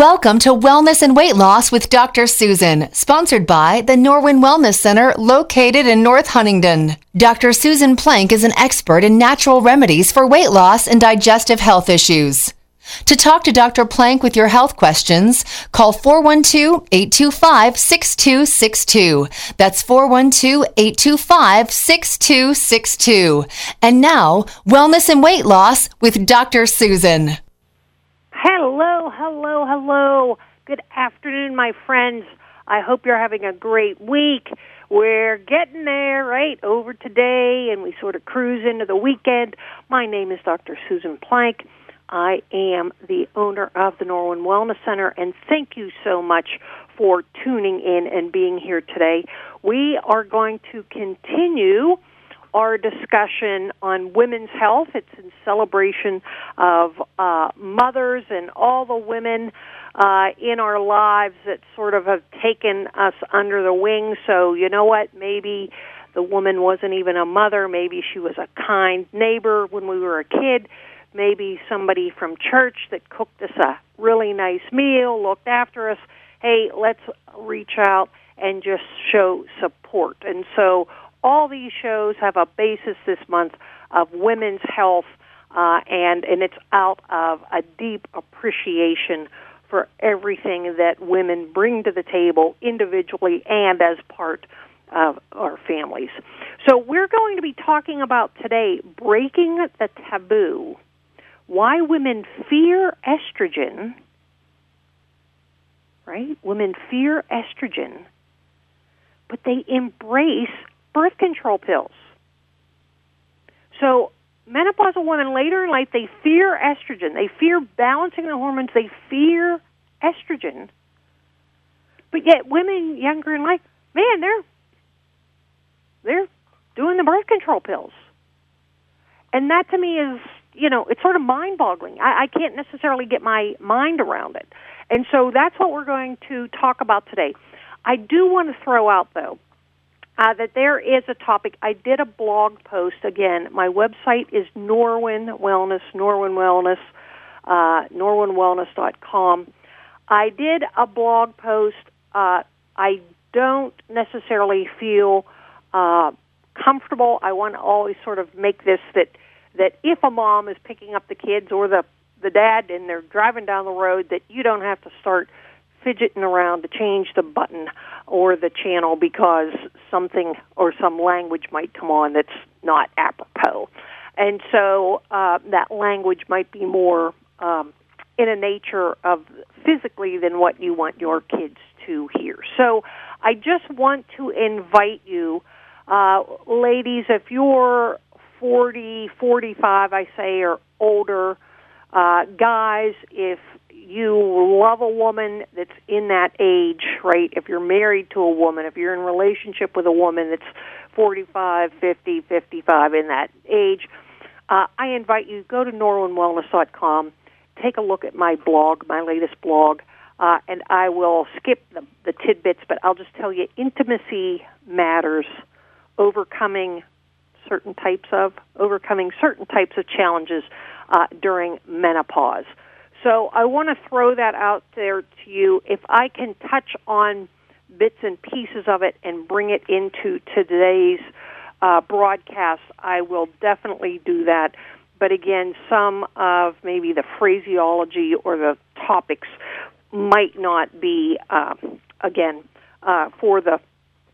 Welcome to Wellness and Weight Loss with Dr. Susan, sponsored by the Norwin Wellness Center located in North Huntingdon. Dr. Susan Plank is an expert in natural remedies for weight loss and digestive health issues. To talk to Dr. Plank with your health questions, call 412 825 6262. That's 412 825 6262. And now, Wellness and Weight Loss with Dr. Susan. Hello, hello, hello. Good afternoon, my friends. I hope you're having a great week. We're getting there, right? Over today, and we sort of cruise into the weekend. My name is Dr. Susan Plank. I am the owner of the Norwin Wellness Center, and thank you so much for tuning in and being here today. We are going to continue our discussion on women's health. It's in celebration of uh, mothers and all the women uh, in our lives that sort of have taken us under the wing. So, you know what? Maybe the woman wasn't even a mother. Maybe she was a kind neighbor when we were a kid. Maybe somebody from church that cooked us a really nice meal, looked after us. Hey, let's reach out and just show support. And so all these shows have a basis this month of women's health, uh, and and it's out of a deep appreciation for everything that women bring to the table individually and as part of our families. So we're going to be talking about today breaking the taboo, why women fear estrogen. Right? Women fear estrogen, but they embrace birth control pills. So, menopausal women later in life, they fear estrogen. They fear balancing the hormones. They fear estrogen. But yet, women younger in life, man, they're they're doing the birth control pills, and that to me is, you know, it's sort of mind-boggling. I, I can't necessarily get my mind around it, and so that's what we're going to talk about today. I do want to throw out though uh, that there is a topic. I did a blog post. Again, my website is Norwin Wellness, Norwin Wellness, uh, NorwinWellness.com. I did a blog post. Uh, I don't necessarily feel uh, comfortable. I want to always sort of make this that that if a mom is picking up the kids or the the dad and they're driving down the road, that you don't have to start fidgeting around to change the button or the channel because something or some language might come on that's not apropos. And so uh, that language might be more um, in a nature of physically than what you want your kids to hear. So I just want to invite you, uh, ladies, if you're 40, 45, I say, or older, uh, guys, if you love a woman that's in that age, right? If you're married to a woman, if you're in relationship with a woman that's 45, 50, 55 in that age, uh, I invite you go to norwinwellness.com, take a look at my blog, my latest blog, uh, and I will skip the, the tidbits, but I'll just tell you intimacy matters, overcoming certain types of overcoming certain types of challenges uh, during menopause. So I want to throw that out there to you. If I can touch on bits and pieces of it and bring it into today's uh, broadcast, I will definitely do that. But again, some of maybe the phraseology or the topics might not be, uh, again, uh, for the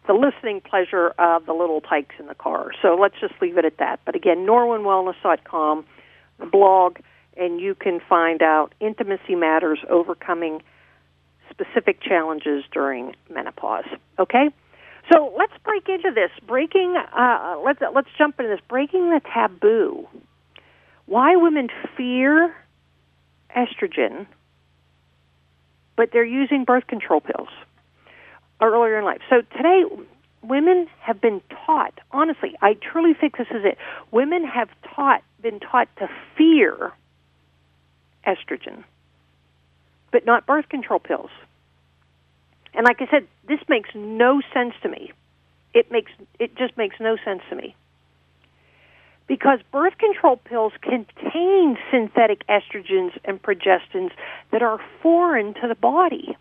the listening pleasure of the little tykes in the car. So let's just leave it at that. But again, norwinwellness.com, the blog and you can find out intimacy matters overcoming specific challenges during menopause. Okay? So let's break into this. Breaking, uh, let's let's jump into this. Breaking the taboo. Why women fear estrogen, but they're using birth control pills earlier in life. So today, women have been taught. Honestly, I truly think this is it. Women have taught, been taught to fear estrogen, but not birth control pills. And like I said, this makes no sense to me. It makes it just makes no sense to me. because birth control pills contain synthetic estrogens and progestins that are foreign to the body.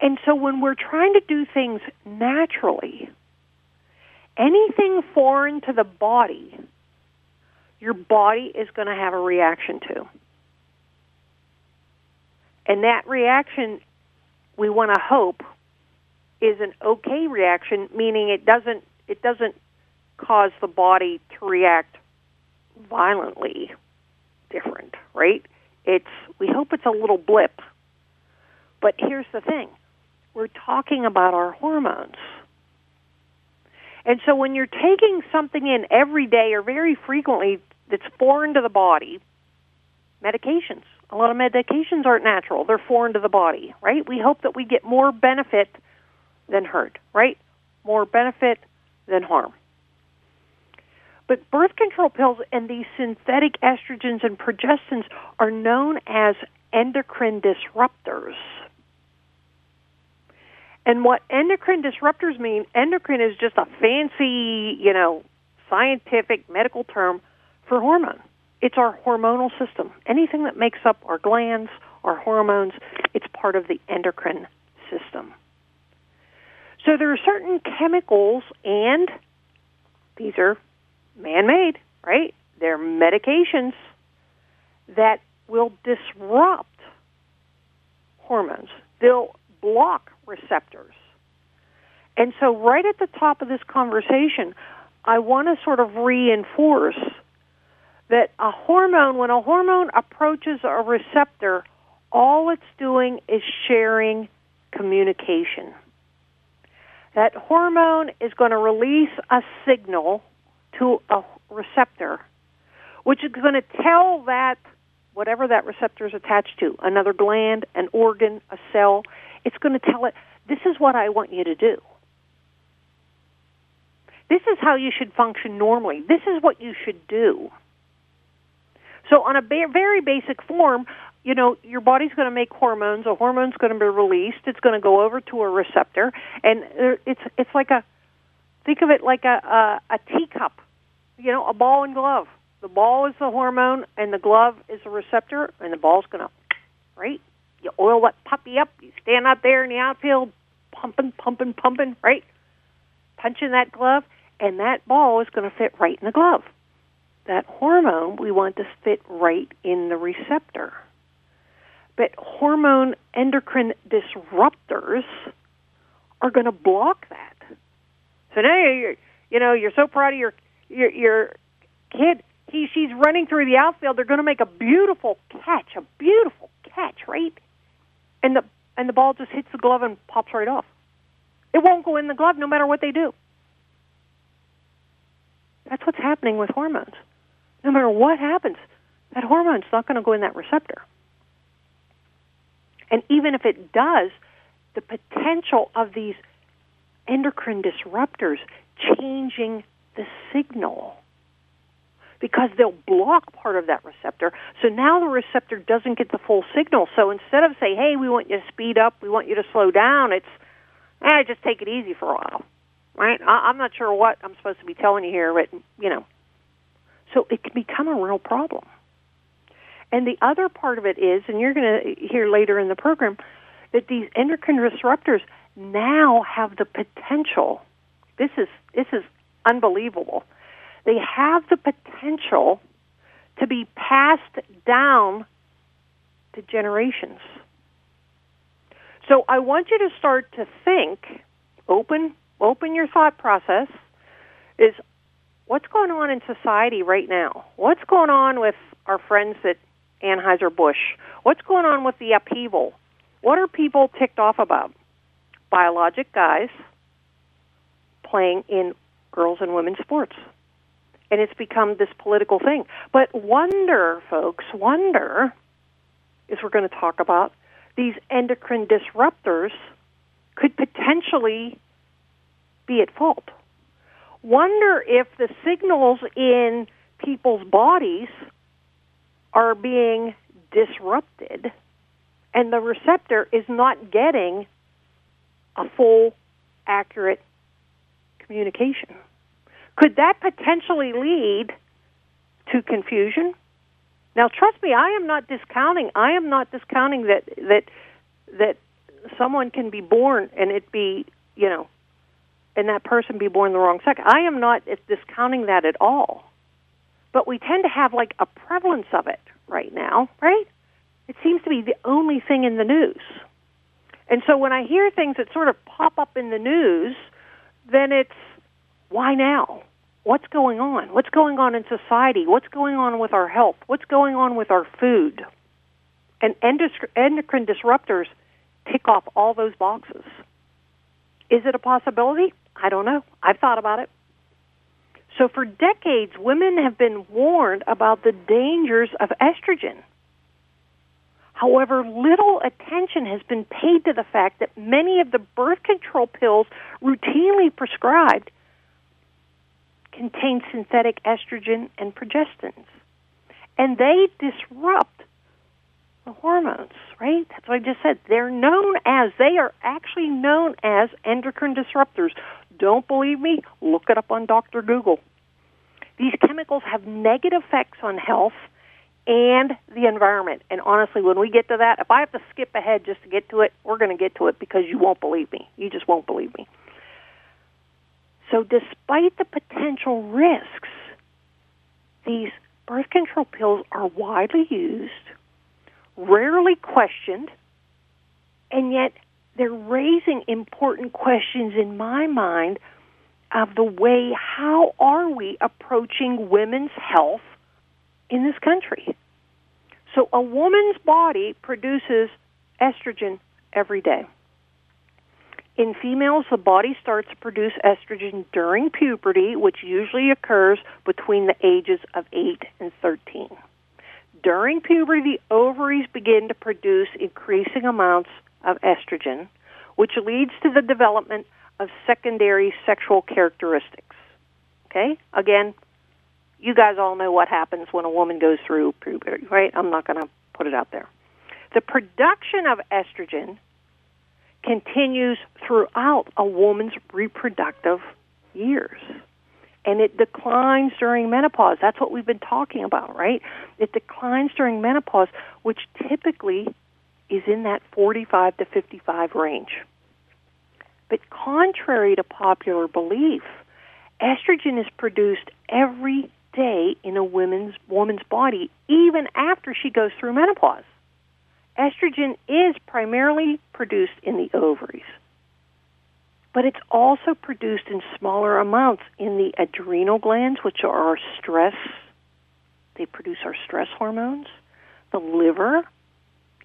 And so when we're trying to do things naturally, anything foreign to the body, your body is going to have a reaction to. And that reaction, we want to hope, is an okay reaction, meaning it doesn't it doesn't cause the body to react violently different, right? It's we hope it's a little blip. But here's the thing. We're talking about our hormones. And so when you're taking something in every day or very frequently that's foreign to the body, medications. A lot of medications aren't natural. They're foreign to the body, right? We hope that we get more benefit than hurt, right? More benefit than harm. But birth control pills and these synthetic estrogens and progestins are known as endocrine disruptors. And what endocrine disruptors mean, endocrine is just a fancy, you know, scientific medical term for hormone. It's our hormonal system. Anything that makes up our glands, our hormones, it's part of the endocrine system. So there are certain chemicals, and these are man made, right? They're medications that will disrupt hormones. They'll block receptors. And so, right at the top of this conversation, I want to sort of reinforce that a hormone, when a hormone approaches a receptor, all it's doing is sharing communication. That hormone is going to release a signal to a receptor, which is going to tell that whatever that receptor is attached to, another gland, an organ, a cell, it's going to tell it, this is what I want you to do. This is how you should function normally. This is what you should do. So, on a ba- very basic form, you know, your body's going to make hormones. A hormone's going to be released. It's going to go over to a receptor, and it's it's like a think of it like a a, a teacup, you know, a ball and glove. The ball is the hormone, and the glove is the receptor, and the ball's going to right. You oil that puppy up. You stand out there in the outfield, pumping, pumping, pumping, right, punching that glove, and that ball is going to fit right in the glove that hormone we want to fit right in the receptor. But hormone endocrine disruptors are going to block that. So now you're, you know, you're so proud of your your, your kid. He, she's running through the outfield. They're going to make a beautiful catch, a beautiful catch, right? And the and the ball just hits the glove and pops right off. It won't go in the glove no matter what they do. That's what's happening with hormones no matter what happens, that hormone's not going to go in that receptor. And even if it does, the potential of these endocrine disruptors changing the signal because they'll block part of that receptor. So now the receptor doesn't get the full signal. So instead of say, "Hey, we want you to speed up, we want you to slow down," it's, "Eh, just take it easy for a while." Right? I- I'm not sure what I'm supposed to be telling you here, but you know, so it can become a real problem. And the other part of it is, and you're going to hear later in the program, that these endocrine disruptors now have the potential. This is this is unbelievable. They have the potential to be passed down to generations. So I want you to start to think, open open your thought process is what's going on in society right now? What's going on with our friends at Anheuser-Busch? What's going on with the upheaval? What are people ticked off about? Biologic guys playing in girls and women's sports. And it's become this political thing. But wonder, folks, wonder, is we're going to talk about, these endocrine disruptors could potentially be at fault wonder if the signals in people's bodies are being disrupted and the receptor is not getting a full, accurate communication. Could that potentially lead to confusion? Now, trust me, I am not discounting. I am not discounting that that that someone can be born and it be, you know, and that person be born the wrong sex. I am not discounting that at all. But we tend to have like a prevalence of it right now, right? It seems to be the only thing in the news. And so when I hear things that sort of pop up in the news, then it's why now? What's going on? What's going on in society? What's going on with our health? What's going on with our food? And endocrine disruptors tick off all those boxes. Is it a possibility? I don't know. I've thought about it. So for decades, women have been warned about the dangers of estrogen. However, little attention has been paid to the fact that many of the birth control pills routinely prescribed contain synthetic estrogen and progestins. And they disrupt the hormones, right? That's what I just said. They're known as, they are actually known as endocrine disruptors. Don't believe me? Look it up on Dr. Google. These chemicals have negative effects on health and the environment. And honestly, when we get to that, if I have to skip ahead just to get to it, we're going to get to it because you won't believe me. You just won't believe me. So, despite the potential risks, these birth control pills are widely used, rarely questioned, and yet they're raising important questions in my mind of the way how are we approaching women's health in this country. So a woman's body produces estrogen every day. In females, the body starts to produce estrogen during puberty, which usually occurs between the ages of 8 and 13. During puberty, the ovaries begin to produce increasing amounts of estrogen, which leads to the development of secondary sexual characteristics. Okay? Again, you guys all know what happens when a woman goes through puberty, right? I'm not going to put it out there. The production of estrogen continues throughout a woman's reproductive years. And it declines during menopause. That's what we've been talking about, right? It declines during menopause, which typically is in that 45 to 55 range. But contrary to popular belief, estrogen is produced every day in a woman's woman's body even after she goes through menopause. Estrogen is primarily produced in the ovaries, but it's also produced in smaller amounts in the adrenal glands, which are our stress. They produce our stress hormones, the liver,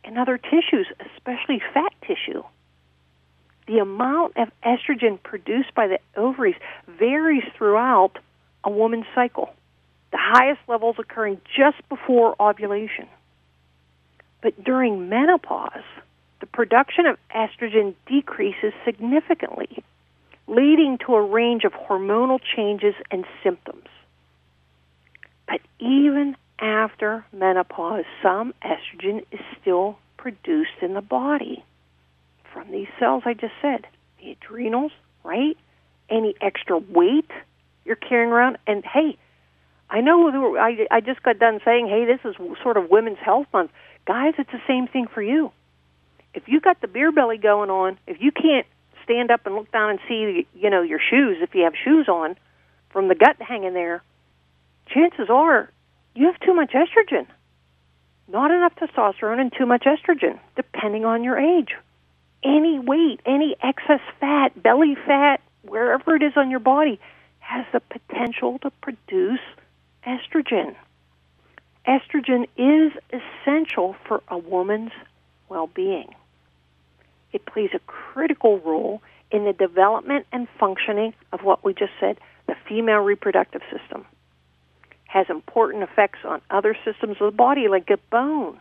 and other tissues, especially fat tissue. The amount of estrogen produced by the ovaries varies throughout a woman's cycle the highest levels occurring just before ovulation. But during menopause, the production of estrogen decreases significantly, leading to a range of hormonal changes and symptoms. But even after menopause, some estrogen is still produced in the body from these cells I just said the adrenals, right? Any extra weight you're carrying around. And hey, I know I, I just got done saying, hey, this is sort of Women's Health Month. Guys, it's the same thing for you. If you got the beer belly going on, if you can't stand up and look down and see, you know, your shoes, if you have shoes on, from the gut hanging there, chances are you have too much estrogen. Not enough testosterone and too much estrogen, depending on your age. Any weight, any excess fat, belly fat, wherever it is on your body, has the potential to produce estrogen. Estrogen is essential for a woman's well being. It plays a critical role in the development and functioning of what we just said the female reproductive system. Has important effects on other systems of the body, like the bone.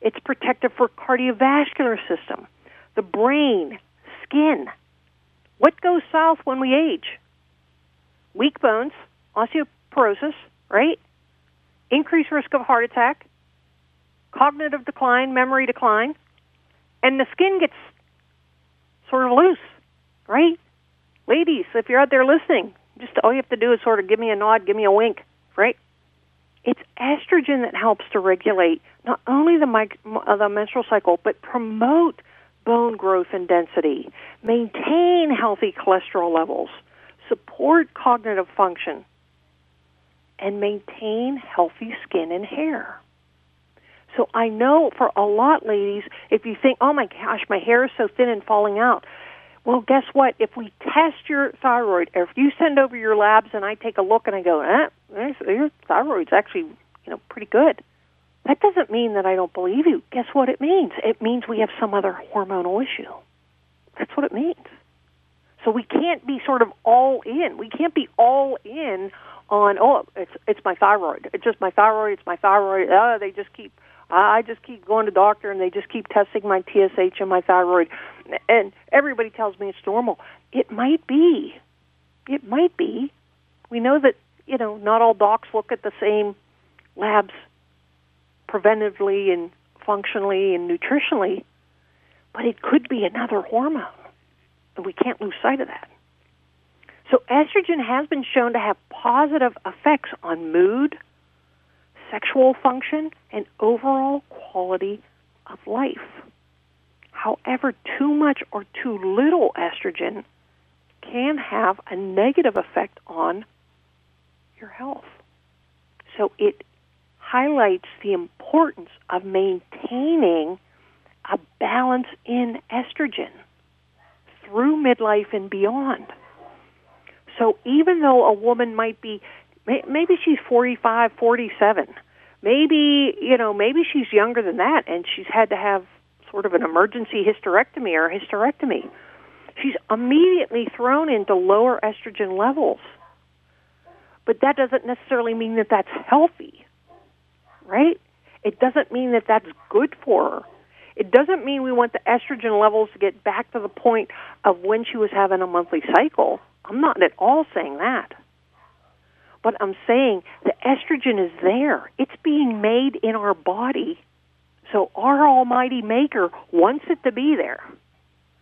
It's protective for cardiovascular system, the brain, skin. What goes south when we age? Weak bones, osteoporosis, right? Increased risk of heart attack, cognitive decline, memory decline, and the skin gets sort of loose, right? Ladies, if you're out there listening, Just all you have to do is sort of give me a nod, give me a wink, right? It's estrogen that helps to regulate not only the, mic- uh, the menstrual cycle, but promote bone growth and density, maintain healthy cholesterol levels, support cognitive function, and maintain healthy skin and hair. So I know for a lot, ladies, if you think, oh my gosh, my hair is so thin and falling out, well, guess what? If we test your thyroid, or if you send over your labs and I take a look and I go, eh, your thyroid's actually, you know, pretty good. That doesn't mean that I don't believe you. Guess what it means? It means we have some other hormonal issue. That's what it means. So we can't be sort of all in. We can't be all in on oh it's it's my thyroid. It's just my thyroid. It's my thyroid. Oh, they just keep I just keep going to doctor and they just keep testing my TSH and my thyroid, and everybody tells me it's normal. It might be. It might be. We know that you know not all docs look at the same labs preventively and functionally and nutritionally, but it could be another hormone, and we can't lose sight of that. So estrogen has been shown to have positive effects on mood, sexual function, and overall quality of life. However, too much or too little estrogen can have a negative effect on your health. So it highlights the importance of maintaining a balance in estrogen through midlife and beyond. So even though a woman might be maybe she's 45, 47. Maybe, you know, maybe she's younger than that and she's had to have sort of an emergency hysterectomy or hysterectomy. She's immediately thrown into lower estrogen levels. But that doesn't necessarily mean that that's healthy, right? It doesn't mean that that's good for her. It doesn't mean we want the estrogen levels to get back to the point of when she was having a monthly cycle. I'm not at all saying that. But I'm saying the estrogen is there. It's being made in our body. So our almighty maker wants it to be there.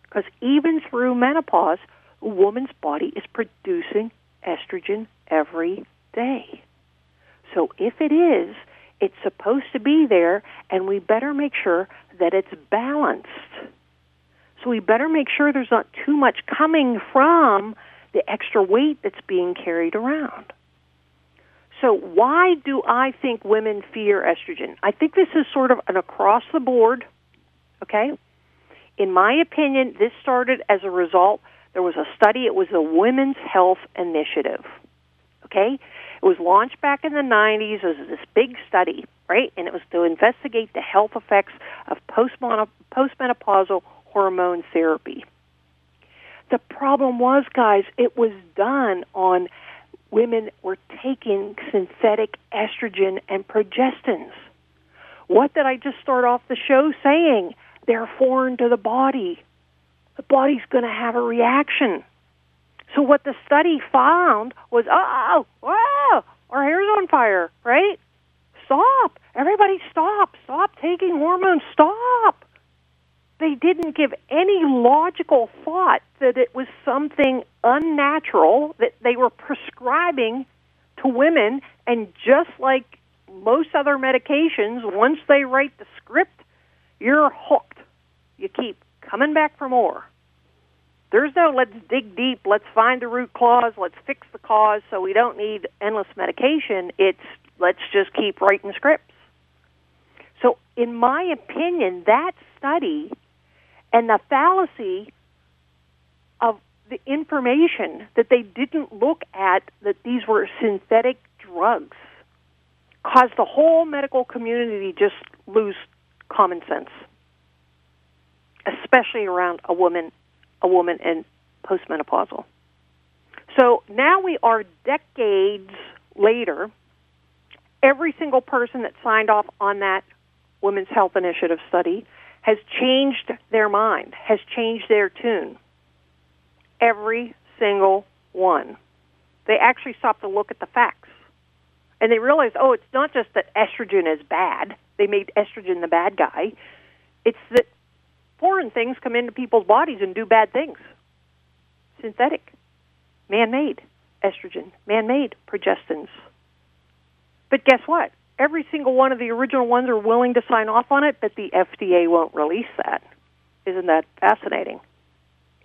Because even through menopause, a woman's body is producing estrogen every day. So if it is, it's supposed to be there, and we better make sure that it's balanced. So we better make sure there's not too much coming from the extra weight that's being carried around. So, why do I think women fear estrogen? I think this is sort of an across the board, okay? In my opinion, this started as a result. There was a study, it was a Women's Health Initiative, okay? It was launched back in the 90s as this big study, right? And it was to investigate the health effects of postmenopausal hormone therapy. The problem was, guys, it was done on women were taking synthetic estrogen and progestins. What did I just start off the show saying? They're foreign to the body. The body's going to have a reaction. So what the study found was, oh, wow, our hair's on fire, right? Stop. Everybody stop. Stop taking hormones. Stop they didn't give any logical thought that it was something unnatural that they were prescribing to women and just like most other medications once they write the script you're hooked. You keep coming back for more. There's no let's dig deep. Let's find the root cause. Let's fix the cause. So we don't need endless medication. It's let's just keep writing scripts. So in my opinion that study and the fallacy the information that they didn't look at that these were synthetic drugs caused the whole medical community just lose common sense especially around a woman a woman in postmenopausal so now we are decades later every single person that signed off on that women's health initiative study has changed their mind, has changed their tune. Every single one. They actually stopped to look at the facts. And they realized, oh, it's not just that estrogen is bad. They made estrogen the bad guy. It's that foreign things come into people's bodies and do bad things. Synthetic, man made. estrogen, man made progestins. But guess what? Every single one of the original ones are willing to sign off on it, but the FDA won't release that. Isn't that fascinating?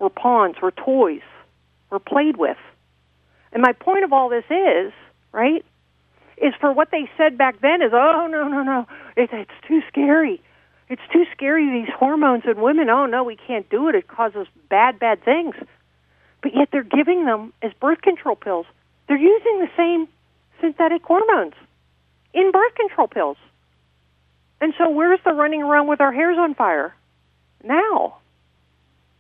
We're pawns, we're toys, we're played with. And my point of all this is, right, is for what they said back then is, oh, no, no, no, it, it's too scary. It's too scary, these hormones in women. Oh, no, we can't do it. It causes bad, bad things. But yet they're giving them as birth control pills. They're using the same synthetic hormones in birth control pills. And so where's the running around with our hairs on fire? Now.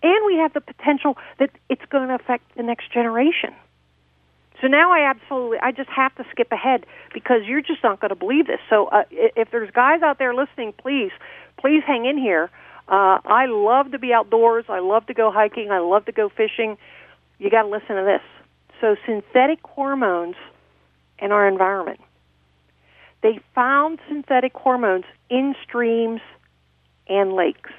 And we have the potential that it's going to affect the next generation. So now I absolutely, I just have to skip ahead because you're just not going to believe this. So uh, if there's guys out there listening, please, please hang in here. Uh, I love to be outdoors. I love to go hiking. I love to go fishing. You got to listen to this. So synthetic hormones in our environment. They found synthetic hormones in streams and lakes.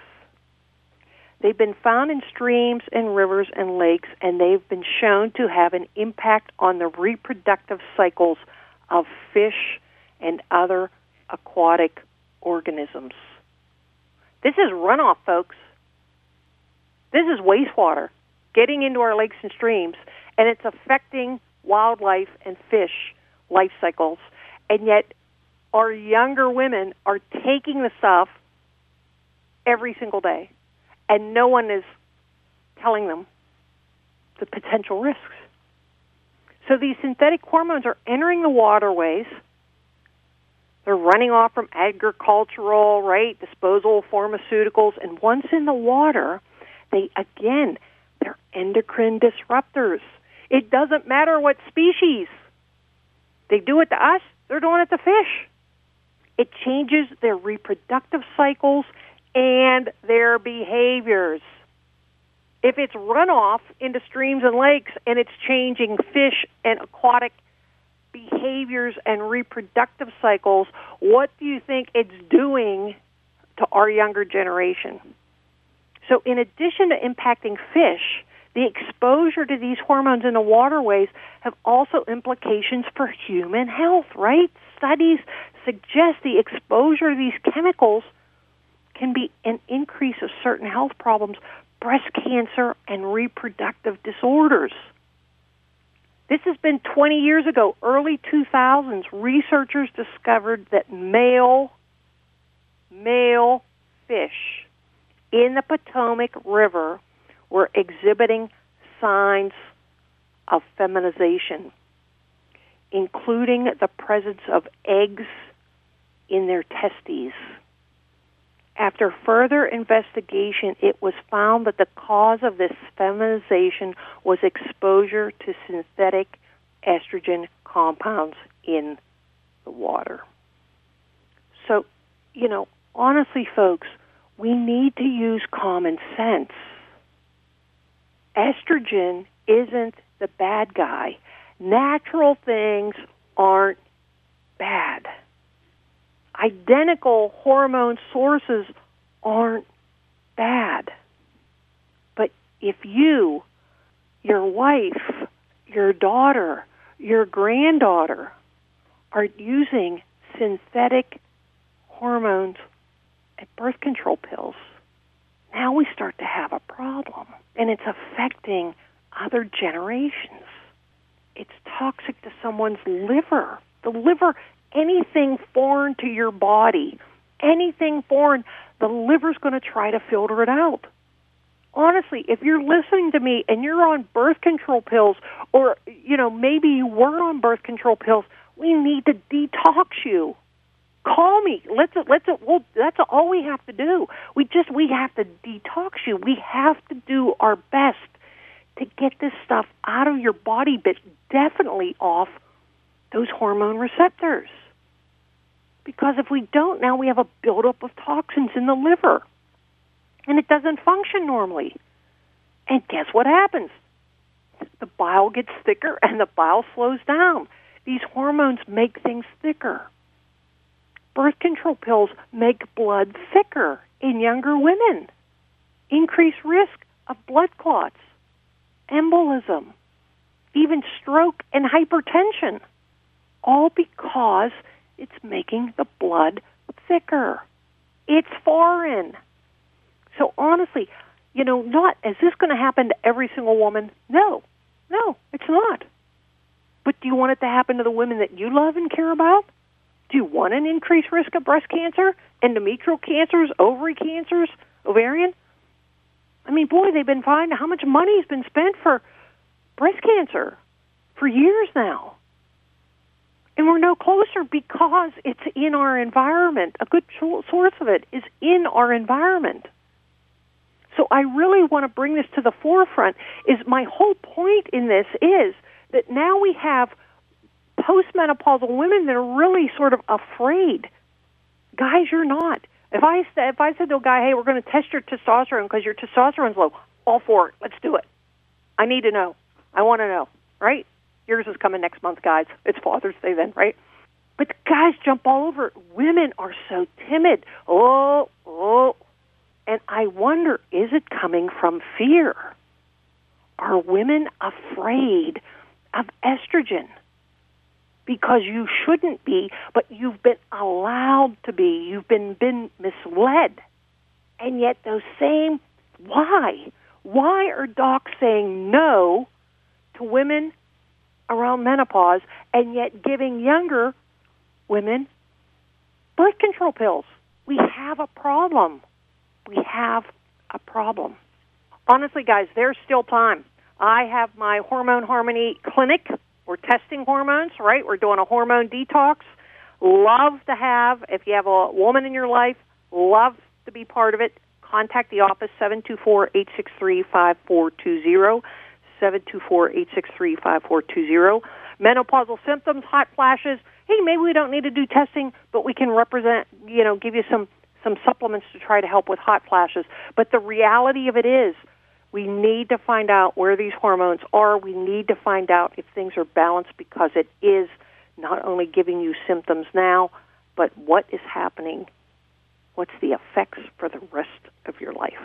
They've been found in streams and rivers and lakes, and they've been shown to have an impact on the reproductive cycles of fish and other aquatic organisms. This is runoff, folks. This is wastewater getting into our lakes and streams, and it's affecting wildlife and fish life cycles. And yet, our younger women are taking the stuff every single day and no one is telling them the potential risks. So these synthetic hormones are entering the waterways. They're running off from agricultural, right, disposal pharmaceuticals, and once in the water, they again, they're endocrine disruptors. It doesn't matter what species. They do it to us, they're doing it to fish. It changes their reproductive cycles and their behaviors. If it's runoff into streams and lakes and it's changing fish and aquatic behaviors and reproductive cycles, what do you think it's doing to our younger generation? So, in addition to impacting fish, the exposure to these hormones in the waterways have also implications for human health, right? Studies suggest the exposure to these chemicals can be an increase of certain health problems, breast cancer, and reproductive disorders. This has been 20 years ago, early 2000s. Researchers discovered that male male fish in the Potomac River were exhibiting signs of feminization, including the presence of eggs in their testes. After further investigation, it was found that the cause of this feminization was exposure to synthetic estrogen compounds in the water. So, you know, honestly, folks, we need to use common sense. Estrogen isn't the bad guy. Natural things aren't bad identical hormone sources aren't bad. But if you, your wife, your daughter, your granddaughter are using synthetic hormones and birth control pills, now we start to have a problem. And it's affecting other generations. It's toxic to someone's liver. The liver anything foreign to your body, anything foreign, the liver's going to try to filter it out. Honestly, if you're listening to me and you're on birth control pills, or you know maybe you were on birth control pills, we need to detox you. Call me. Let's let's well that's all we have to do. We just we have to detox you. We have to do our best to get this stuff out of your body, but definitely off those hormone receptors. Because if we don't, now we have a buildup of toxins in the liver. And it doesn't function normally. And guess what happens? The bile gets thicker and the bile slows down. These hormones make things thicker. Birth control pills make blood thicker in younger women, increase risk of blood clots, embolism. even stroke and hypertension. All because it's making the blood thicker. It's foreign. So honestly, you know, not is this going to happen to every single woman? No, no, it's not. But do you want it to happen to the women that you love and care about? Do you want an increased risk of breast cancer, endometrial cancers, ovary cancers, ovarian? I mean, boy, they've been finding how much money has been spent for breast cancer for years now. And we're no closer because it's in our environment. A good source of it is in our environment. So I really want to bring this to the forefront is my whole point in this is that now we have postmenopausal women that are really sort of afraid. Guys, you're not. If I if I said to a guy, "Hey, we're going to test your testosterone because your testosterone's low," all for it. Let's do it. I need to know. I want to know. Right? Yours is coming next month, guys. It's Father's Day then, right? But guys jump all over it. Women are so timid. Oh, oh. And I wonder, is it coming from fear? Are women afraid of estrogen? Because you shouldn't be, but you've been allowed to be. You've been, been misled. And yet, those same, why? Why are docs saying no to women around menopause and yet giving younger women birth control pills? We have a problem. We have a problem. Honestly, guys, there's still time. I have my Hormone Harmony clinic. We're testing hormones, right? We're doing a hormone detox. Love to have, if you have a woman in your life, love to be part of it. Contact the office, 724 863 5420. 724 863 5420. Menopausal symptoms, hot flashes. Hey, maybe we don't need to do testing, but we can represent, you know, give you some some supplements to try to help with hot flashes. But the reality of it is, we need to find out where these hormones are. We need to find out if things are balanced because it is not only giving you symptoms now, but what is happening. What's the effects for the rest of your life?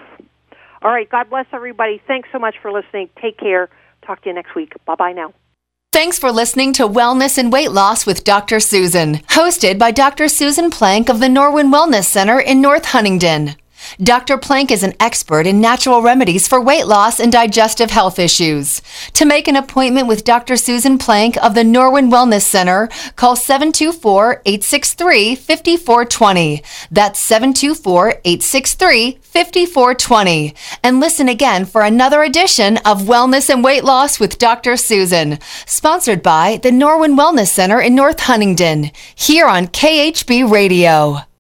All right. God bless everybody. Thanks so much for listening. Take care. Talk to you next week. Bye bye now. Thanks for listening to Wellness and Weight Loss with Dr. Susan, hosted by Dr. Susan Plank of the Norwin Wellness Center in North Huntingdon. Dr. Plank is an expert in natural remedies for weight loss and digestive health issues. To make an appointment with Dr. Susan Plank of the Norwin Wellness Center, call 724 863 5420. That's 724 863 5420. And listen again for another edition of Wellness and Weight Loss with Dr. Susan, sponsored by the Norwin Wellness Center in North Huntingdon, here on KHB Radio.